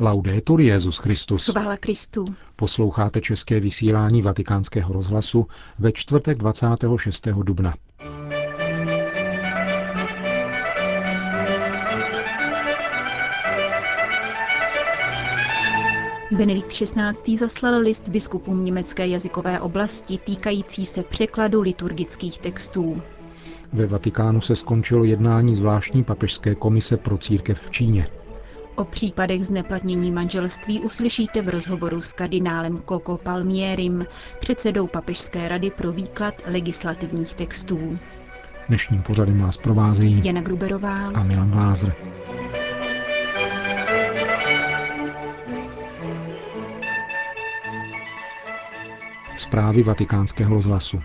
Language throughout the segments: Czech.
Laudetur Jezus Christus. Chvála Kristu. Posloucháte české vysílání Vatikánského rozhlasu ve čtvrtek 26. dubna. Benedikt XVI. zaslal list biskupům německé jazykové oblasti týkající se překladu liturgických textů. Ve Vatikánu se skončilo jednání zvláštní papežské komise pro církev v Číně. O případech zneplatnění manželství uslyšíte v rozhovoru s kardinálem Coco Palmierim, předsedou Papežské rady pro výklad legislativních textů. Dnešním pořadem vás provázejí Jana Gruberová a Milan Glázer. Zprávy vatikánského rozhlasu.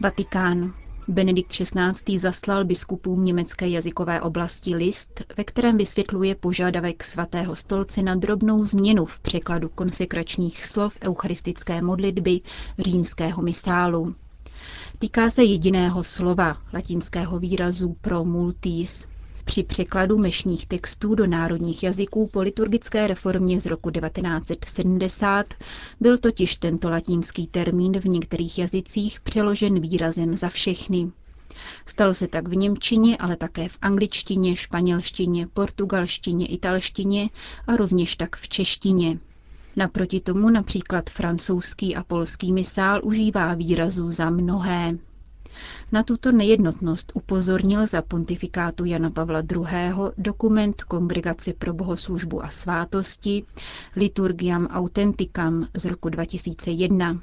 Vatikán. Benedikt XVI. zaslal biskupům německé jazykové oblasti list, ve kterém vysvětluje požadavek svatého stolce na drobnou změnu v překladu konsekračních slov eucharistické modlitby římského misálu. Týká se jediného slova, latinského výrazu pro multis, při překladu mešních textů do národních jazyků po liturgické reformě z roku 1970 byl totiž tento latinský termín v některých jazycích přeložen výrazem za všechny. Stalo se tak v Němčině, ale také v angličtině, španělštině, portugalštině, italštině a rovněž tak v češtině. Naproti tomu například francouzský a polský misál užívá výrazu za mnohé. Na tuto nejednotnost upozornil za pontifikátu Jana Pavla II. dokument Kongregace pro bohoslužbu a svátosti Liturgiam Authenticam z roku 2001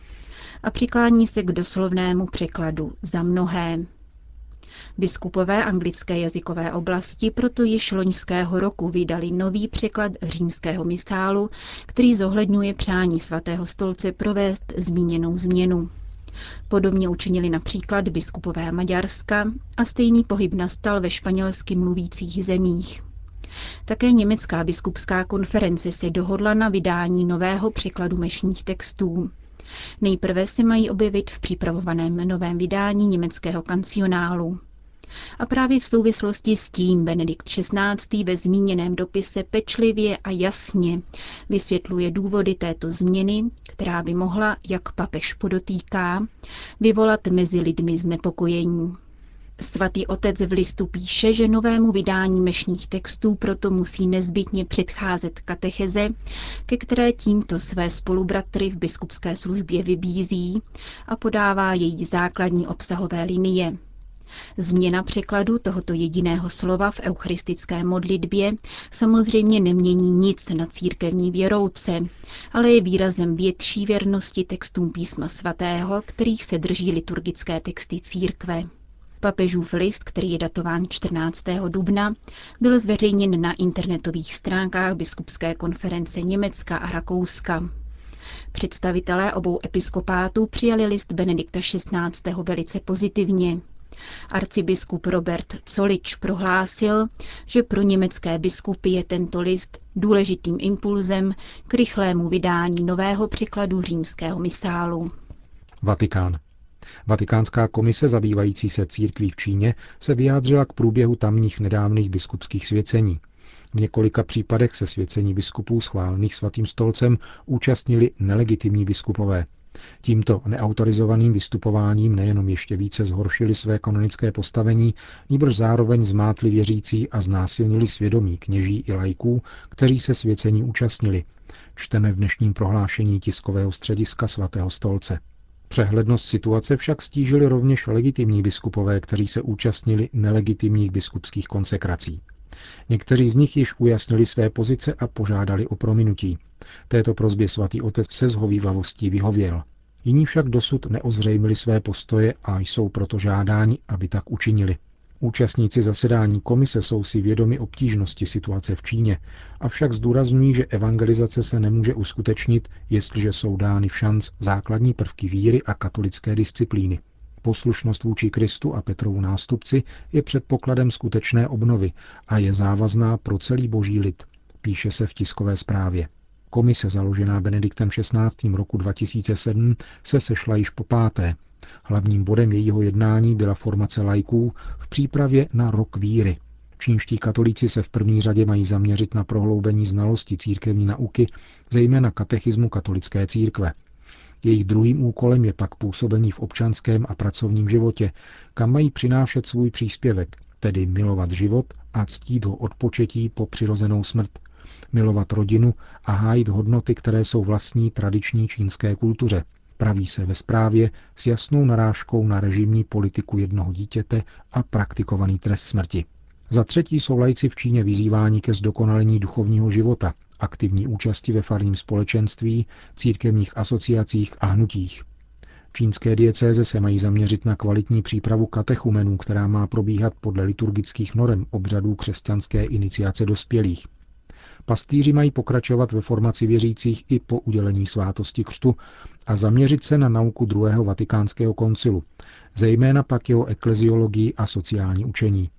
a přiklání se k doslovnému překladu za mnohé. Biskupové anglické jazykové oblasti proto již loňského roku vydali nový překlad římského misálu, který zohledňuje přání svatého stolce provést zmíněnou změnu. Podobně učinili například biskupové Maďarska a stejný pohyb nastal ve španělsky mluvících zemích. Také německá biskupská konference se dohodla na vydání nového překladu mešních textů. Nejprve se mají objevit v připravovaném novém vydání německého kancionálu. A právě v souvislosti s tím Benedikt XVI. ve zmíněném dopise pečlivě a jasně vysvětluje důvody této změny, která by mohla, jak papež podotýká, vyvolat mezi lidmi znepokojení. Svatý otec v listu píše, že novému vydání mešních textů proto musí nezbytně předcházet katecheze, ke které tímto své spolubratry v biskupské službě vybízí a podává její základní obsahové linie. Změna překladu tohoto jediného slova v eucharistické modlitbě samozřejmě nemění nic na církevní věrouce, ale je výrazem větší věrnosti textům písma svatého, kterých se drží liturgické texty církve. Papežův list, který je datován 14. dubna, byl zveřejněn na internetových stránkách biskupské konference Německa a Rakouska. Představitelé obou episkopátů přijali list Benedikta XVI. velice pozitivně. Arcibiskup Robert Colič prohlásil, že pro německé biskupy je tento list důležitým impulzem k rychlému vydání nového překladu římského misálu. Vatikán. Vatikánská komise zabývající se církví v Číně se vyjádřila k průběhu tamních nedávných biskupských svěcení. V několika případech se svěcení biskupů schválených svatým stolcem účastnili nelegitimní biskupové. Tímto neautorizovaným vystupováním nejenom ještě více zhoršili své kanonické postavení, níbrž zároveň zmátli věřící a znásilnili svědomí kněží i lajků, kteří se svěcení účastnili. Čteme v dnešním prohlášení tiskového střediska svatého stolce. Přehlednost situace však stížili rovněž legitimní biskupové, kteří se účastnili nelegitimních biskupských konsekrací. Někteří z nich již ujasnili své pozice a požádali o prominutí. Této prozbě svatý otec se zhovývavostí vyhověl. Jiní však dosud neozřejmili své postoje a jsou proto žádáni, aby tak učinili. Účastníci zasedání komise jsou si vědomi obtížnosti situace v Číně, avšak zdůrazňují, že evangelizace se nemůže uskutečnit, jestliže jsou dány v šanc základní prvky víry a katolické disciplíny. Poslušnost vůči Kristu a Petrovu nástupci je předpokladem skutečné obnovy a je závazná pro celý boží lid, píše se v tiskové zprávě. Komise založená Benediktem XVI. roku 2007 se sešla již po páté. Hlavním bodem jejího jednání byla formace lajků v přípravě na rok víry. Čínští katolíci se v první řadě mají zaměřit na prohloubení znalosti církevní nauky, zejména katechismu katolické církve. Jejich druhým úkolem je pak působení v občanském a pracovním životě, kam mají přinášet svůj příspěvek, tedy milovat život a ctít ho odpočetí po přirozenou smrt, milovat rodinu a hájit hodnoty, které jsou vlastní tradiční čínské kultuře. Praví se ve zprávě s jasnou narážkou na režimní politiku jednoho dítěte a praktikovaný trest smrti. Za třetí jsou lajci v Číně vyzýváni ke zdokonalení duchovního života, aktivní účasti ve farním společenství, církevních asociacích a hnutích. Čínské diecéze se mají zaměřit na kvalitní přípravu katechumenů, která má probíhat podle liturgických norem obřadů křesťanské iniciace dospělých. Pastýři mají pokračovat ve formaci věřících i po udělení svátosti křtu a zaměřit se na nauku druhého vatikánského koncilu, zejména pak jeho ekleziologii a sociální učení.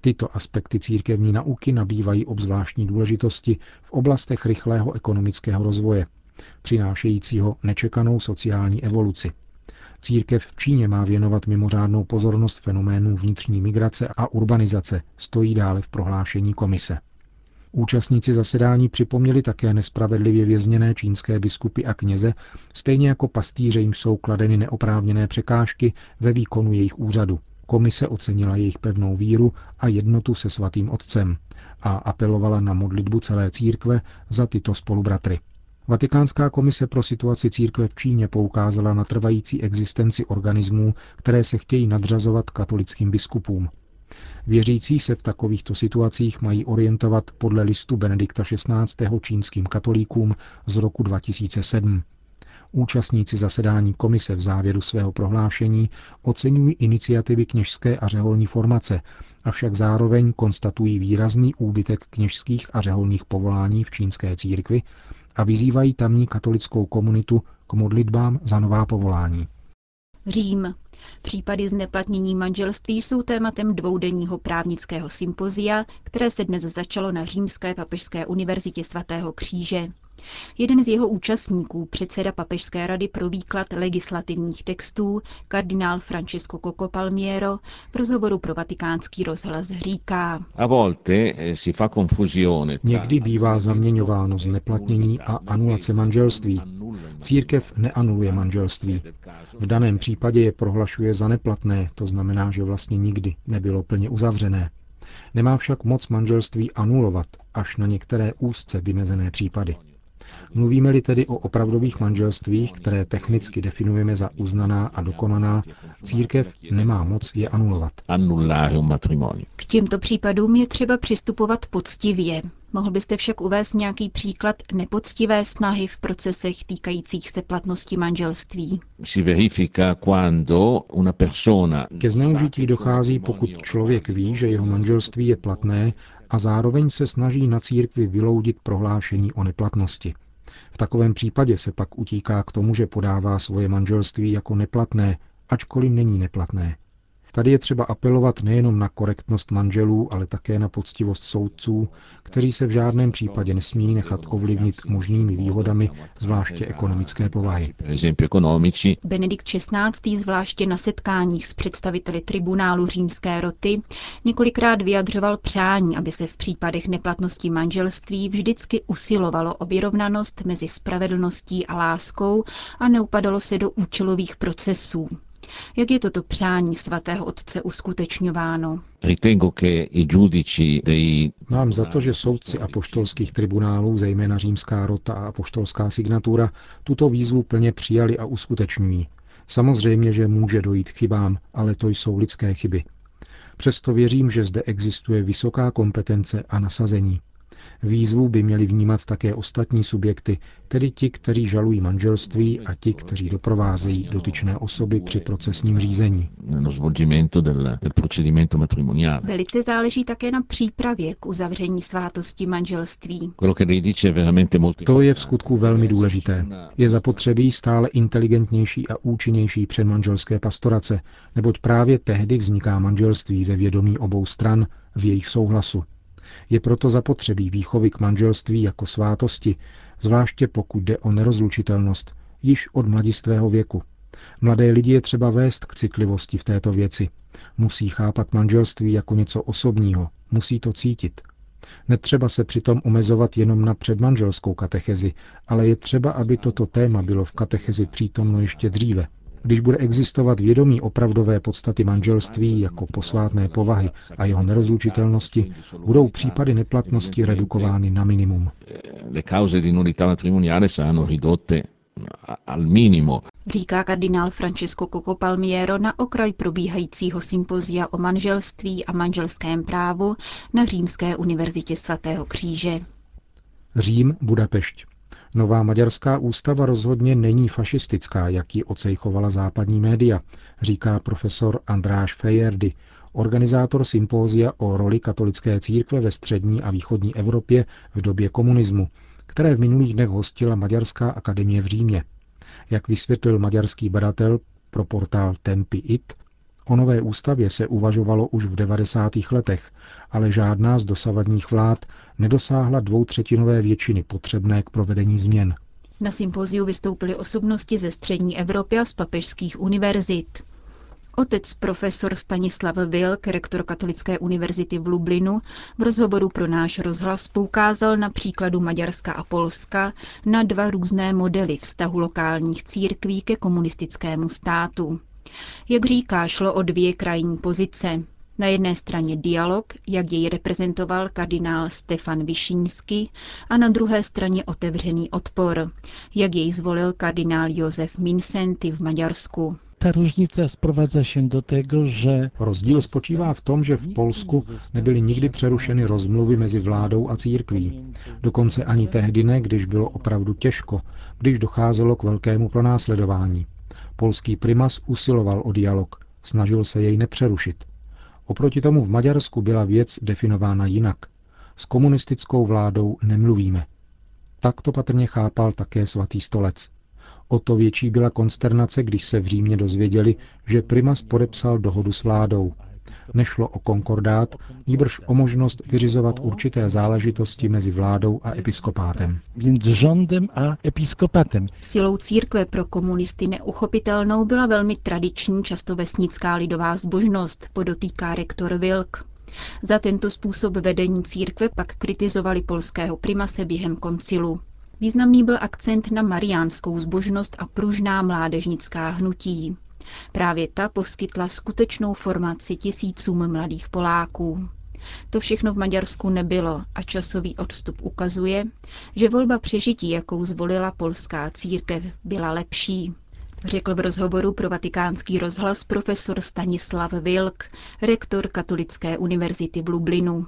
Tyto aspekty církevní nauky nabývají obzvláštní důležitosti v oblastech rychlého ekonomického rozvoje, přinášejícího nečekanou sociální evoluci. Církev v Číně má věnovat mimořádnou pozornost fenoménů vnitřní migrace a urbanizace, stojí dále v prohlášení komise. Účastníci zasedání připomněli také nespravedlivě vězněné čínské biskupy a kněze, stejně jako pastýře jim jsou kladeny neoprávněné překážky ve výkonu jejich úřadu. Komise ocenila jejich pevnou víru a jednotu se svatým otcem a apelovala na modlitbu celé církve za tyto spolubratry. Vatikánská komise pro situaci církve v Číně poukázala na trvající existenci organismů, které se chtějí nadřazovat katolickým biskupům. Věřící se v takovýchto situacích mají orientovat podle listu Benedikta XVI. čínským katolíkům z roku 2007. Účastníci zasedání komise v závěru svého prohlášení oceňují iniciativy kněžské a řeholní formace, avšak zároveň konstatují výrazný úbytek kněžských a řeholních povolání v čínské církvi a vyzývají tamní katolickou komunitu k modlitbám za nová povolání. Řím. Případy zneplatnění manželství jsou tématem dvoudenního právnického sympozia, které se dnes začalo na Římské papežské univerzitě svatého kříže. Jeden z jeho účastníků, předseda Papežské rady pro výklad legislativních textů, kardinál Francesco Coco Palmiero, v rozhovoru pro vatikánský rozhlas říká. Eh, Někdy bývá zaměňováno zneplatnění a anulace manželství. Církev neanuluje manželství. V daném případě je prohlašuje za neplatné, to znamená, že vlastně nikdy nebylo plně uzavřené. Nemá však moc manželství anulovat až na některé úzce vymezené případy. Mluvíme-li tedy o opravdových manželstvích, které technicky definujeme za uznaná a dokonaná, církev nemá moc je anulovat. K těmto případům je třeba přistupovat poctivě. Mohl byste však uvést nějaký příklad nepoctivé snahy v procesech týkajících se platnosti manželství? Ke zneužití dochází, pokud člověk ví, že jeho manželství je platné a zároveň se snaží na církvi vyloudit prohlášení o neplatnosti. V takovém případě se pak utíká k tomu, že podává svoje manželství jako neplatné, ačkoliv není neplatné. Tady je třeba apelovat nejenom na korektnost manželů, ale také na poctivost soudců, kteří se v žádném případě nesmí nechat ovlivnit možnými výhodami, zvláště ekonomické povahy. Benedikt XVI. zvláště na setkáních s představiteli tribunálu římské roty několikrát vyjadřoval přání, aby se v případech neplatnosti manželství vždycky usilovalo o vyrovnanost mezi spravedlností a láskou a neupadalo se do účelových procesů. Jak je toto přání svatého otce uskutečňováno? Mám za to, že soudci apoštolských tribunálů, zejména římská rota a apoštolská signatura, tuto výzvu plně přijali a uskutečňují. Samozřejmě, že může dojít k chybám, ale to jsou lidské chyby. Přesto věřím, že zde existuje vysoká kompetence a nasazení. Výzvu by měli vnímat také ostatní subjekty, tedy ti, kteří žalují manželství a ti, kteří doprovázejí dotyčné osoby při procesním řízení. Velice záleží také na přípravě k uzavření svátosti manželství. To je v skutku velmi důležité. Je zapotřebí stále inteligentnější a účinnější předmanželské pastorace, neboť právě tehdy vzniká manželství ve vědomí obou stran v jejich souhlasu. Je proto zapotřebí výchovy k manželství jako svátosti, zvláště pokud jde o nerozlučitelnost, již od mladistvého věku. Mladé lidi je třeba vést k citlivosti v této věci. Musí chápat manželství jako něco osobního, musí to cítit. Netřeba se přitom omezovat jenom na předmanželskou katechezi, ale je třeba, aby toto téma bylo v katechezi přítomno ještě dříve. Když bude existovat vědomí opravdové podstaty manželství jako posvátné povahy a jeho nerozlučitelnosti, budou případy neplatnosti redukovány na minimum. Le cause di nullità matrimoniale saranno ridotte al minimo. Říká kardinál Francesco Coco Palmiero na okraj probíhajícího sympozia o manželství a manželském právu na Římské univerzitě svatého kříže. Řím, Budapešť. Nová maďarská ústava rozhodně není fašistická, jak ji ocejchovala západní média, říká profesor Andráš Fejerdy, organizátor sympózia o roli katolické církve ve střední a východní Evropě v době komunismu, které v minulých dnech hostila Maďarská akademie v Římě. Jak vysvětlil maďarský badatel pro portál Tempi It, o nové ústavě se uvažovalo už v 90. letech, ale žádná z dosavadních vlád nedosáhla dvoutřetinové většiny potřebné k provedení změn. Na sympóziu vystoupily osobnosti ze střední Evropy a z papežských univerzit. Otec profesor Stanislav Vilk, rektor Katolické univerzity v Lublinu, v rozhovoru pro náš rozhlas poukázal na příkladu Maďarska a Polska na dva různé modely vztahu lokálních církví ke komunistickému státu. Jak říká, šlo o dvě krajní pozice. Na jedné straně dialog, jak jej reprezentoval kardinál Stefan Višínsky, a na druhé straně otevřený odpor, jak jej zvolil kardinál Josef Mincenty v Maďarsku. Ta różnica do tego, že Rozdíl spočívá v tom, že v Polsku nebyly nikdy přerušeny rozmluvy mezi vládou a církví. Dokonce ani tehdy ne, když bylo opravdu těžko, když docházelo k velkému pronásledování. Polský primas usiloval o dialog, snažil se jej nepřerušit. Oproti tomu v Maďarsku byla věc definována jinak. S komunistickou vládou nemluvíme. Tak to patrně chápal také svatý stolec. O to větší byla konsternace, když se v Římě dozvěděli, že primas podepsal dohodu s vládou. Nešlo o konkordát, níbrž o možnost vyřizovat určité záležitosti mezi vládou a episkopátem. a episkopatem. Silou církve pro komunisty neuchopitelnou byla velmi tradiční, často vesnická lidová zbožnost, podotýká rektor Vilk. Za tento způsob vedení církve pak kritizovali polského primase během koncilu. Významný byl akcent na mariánskou zbožnost a pružná mládežnická hnutí. Právě ta poskytla skutečnou formaci tisícům mladých Poláků. To všechno v Maďarsku nebylo a časový odstup ukazuje, že volba přežití, jakou zvolila polská církev, byla lepší. Řekl v rozhovoru pro vatikánský rozhlas profesor Stanislav Vilk, rektor Katolické univerzity v Lublinu.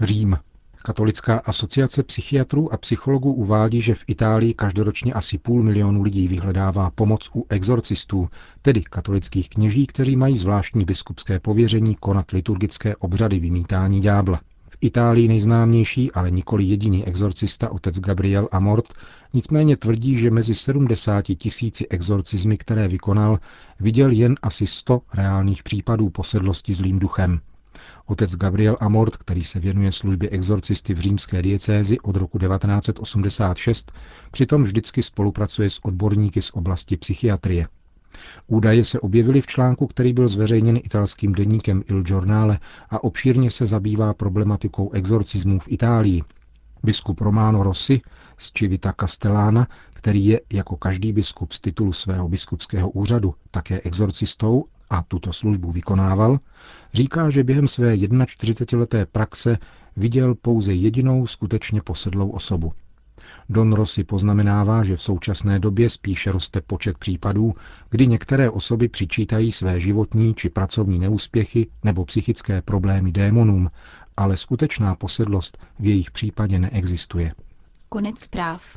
Řím. Katolická asociace psychiatrů a psychologů uvádí, že v Itálii každoročně asi půl milionu lidí vyhledává pomoc u exorcistů, tedy katolických kněží, kteří mají zvláštní biskupské pověření konat liturgické obřady vymítání ďábla. V Itálii nejznámější, ale nikoli jediný exorcista, otec Gabriel Amort, nicméně tvrdí, že mezi 70 tisíci exorcizmy, které vykonal, viděl jen asi 100 reálných případů posedlosti zlým duchem. Otec Gabriel Amort, který se věnuje službě exorcisty v římské diecézi od roku 1986, přitom vždycky spolupracuje s odborníky z oblasti psychiatrie. Údaje se objevily v článku, který byl zveřejněn italským deníkem Il Giornale a obšírně se zabývá problematikou exorcismů v Itálii. Biskup Romano Rossi z Civita Castellana, který je jako každý biskup z titulu svého biskupského úřadu také exorcistou a tuto službu vykonával, říká, že během své 41-leté praxe viděl pouze jedinou skutečně posedlou osobu. Don Rossi poznamenává, že v současné době spíše roste počet případů, kdy některé osoby přičítají své životní či pracovní neúspěchy nebo psychické problémy démonům, ale skutečná posedlost v jejich případě neexistuje. Konec zpráv.